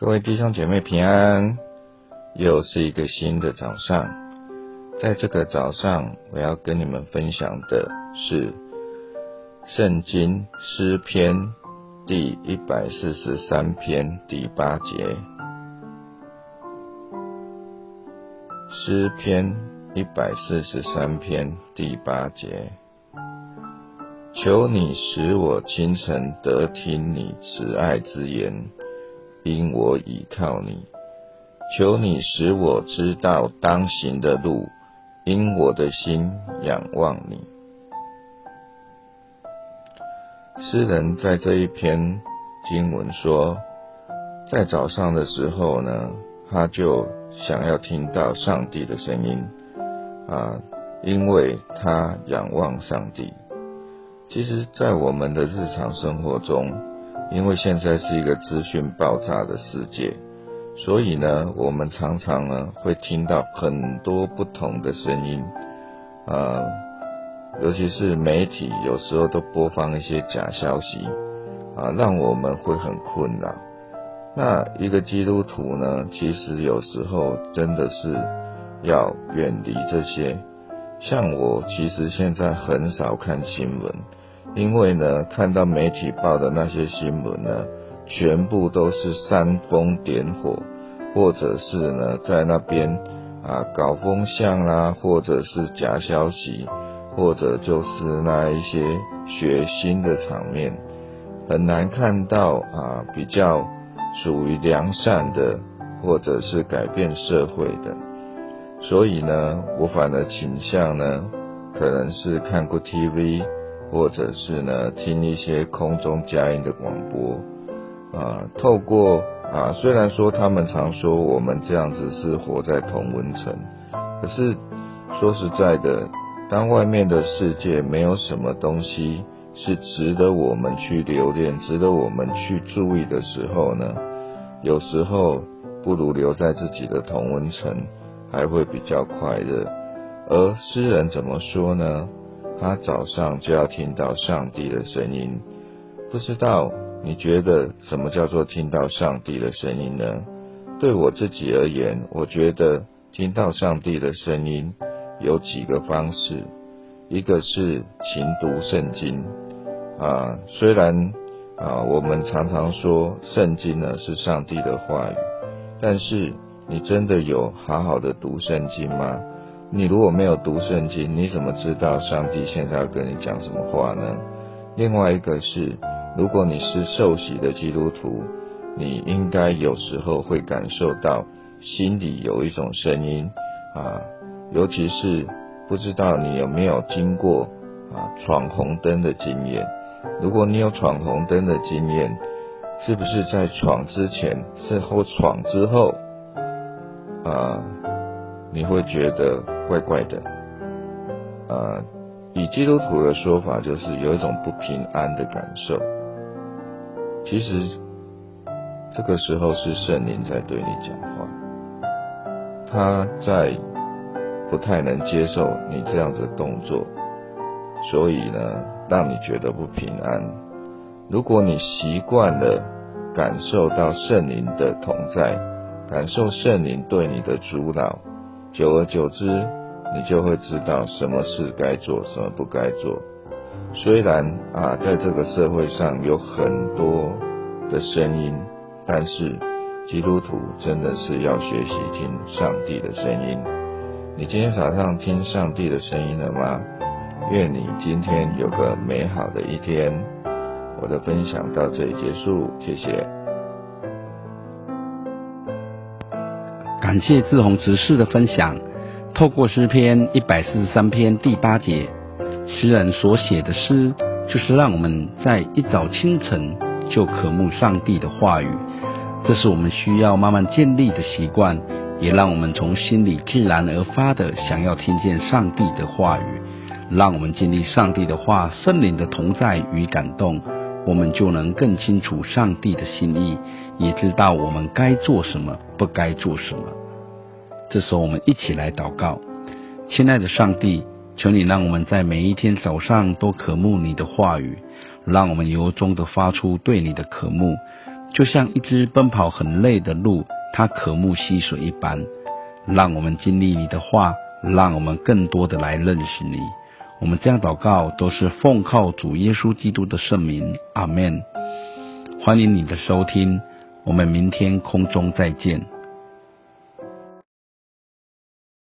各位弟兄姐妹平安，又是一个新的早上。在这个早上，我要跟你们分享的是圣经诗篇第一百四十三篇第八节。诗篇一百四十三篇第八节，求你使我清晨得听你慈爱之言。因我倚靠你，求你使我知道当行的路，因我的心仰望你。诗人在这一篇经文说，在早上的时候呢，他就想要听到上帝的声音啊，因为他仰望上帝。其实，在我们的日常生活中，因为现在是一个资讯爆炸的世界，所以呢，我们常常呢会听到很多不同的声音，啊，尤其是媒体有时候都播放一些假消息，啊，让我们会很困扰。那一个基督徒呢，其实有时候真的是要远离这些。像我，其实现在很少看新闻。因为呢，看到媒体报的那些新闻呢，全部都是煽风点火，或者是呢在那边啊搞风向啦，或者是假消息，或者就是那一些血腥的场面，很难看到啊比较属于良善的，或者是改变社会的。所以呢，我反而倾向呢，可能是看过 TV。或者是呢，听一些空中佳音的广播啊，透过啊，虽然说他们常说我们这样子是活在同温层，可是说实在的，当外面的世界没有什么东西是值得我们去留恋、值得我们去注意的时候呢，有时候不如留在自己的同温层，还会比较快乐。而诗人怎么说呢？他早上就要听到上帝的声音，不知道你觉得什么叫做听到上帝的声音呢？对我自己而言，我觉得听到上帝的声音有几个方式，一个是勤读圣经啊，虽然啊我们常常说圣经呢是上帝的话语，但是你真的有好好的读圣经吗？你如果没有读圣经，你怎么知道上帝现在要跟你讲什么话呢？另外一个是，如果你是受洗的基督徒，你应该有时候会感受到心里有一种声音啊，尤其是不知道你有没有经过啊闯红灯的经验。如果你有闯红灯的经验，是不是在闯之前，是或闯之后啊，你会觉得？怪怪的，呃，以基督徒的说法，就是有一种不平安的感受。其实这个时候是圣灵在对你讲话，他在不太能接受你这样的动作，所以呢，让你觉得不平安。如果你习惯了感受到圣灵的同在，感受圣灵对你的主导，久而久之。你就会知道什么事该做，什么不该做。虽然啊，在这个社会上有很多的声音，但是基督徒真的是要学习听上帝的声音。你今天早上听上帝的声音了吗？愿你今天有个美好的一天。我的分享到这里结束，谢谢。感谢志宏执事的分享。透过诗篇一百四十三篇第八节，诗人所写的诗，就是让我们在一早清晨就渴慕上帝的话语。这是我们需要慢慢建立的习惯，也让我们从心里自然而发的想要听见上帝的话语。让我们经历上帝的话、圣灵的同在与感动，我们就能更清楚上帝的心意，也知道我们该做什么，不该做什么。这时候，我们一起来祷告，亲爱的上帝，求你让我们在每一天早上都渴慕你的话语，让我们由衷的发出对你的渴慕，就像一只奔跑很累的鹿，它渴慕溪水一般。让我们经历你的话，让我们更多的来认识你。我们这样祷告，都是奉靠主耶稣基督的圣名，阿门。欢迎你的收听，我们明天空中再见。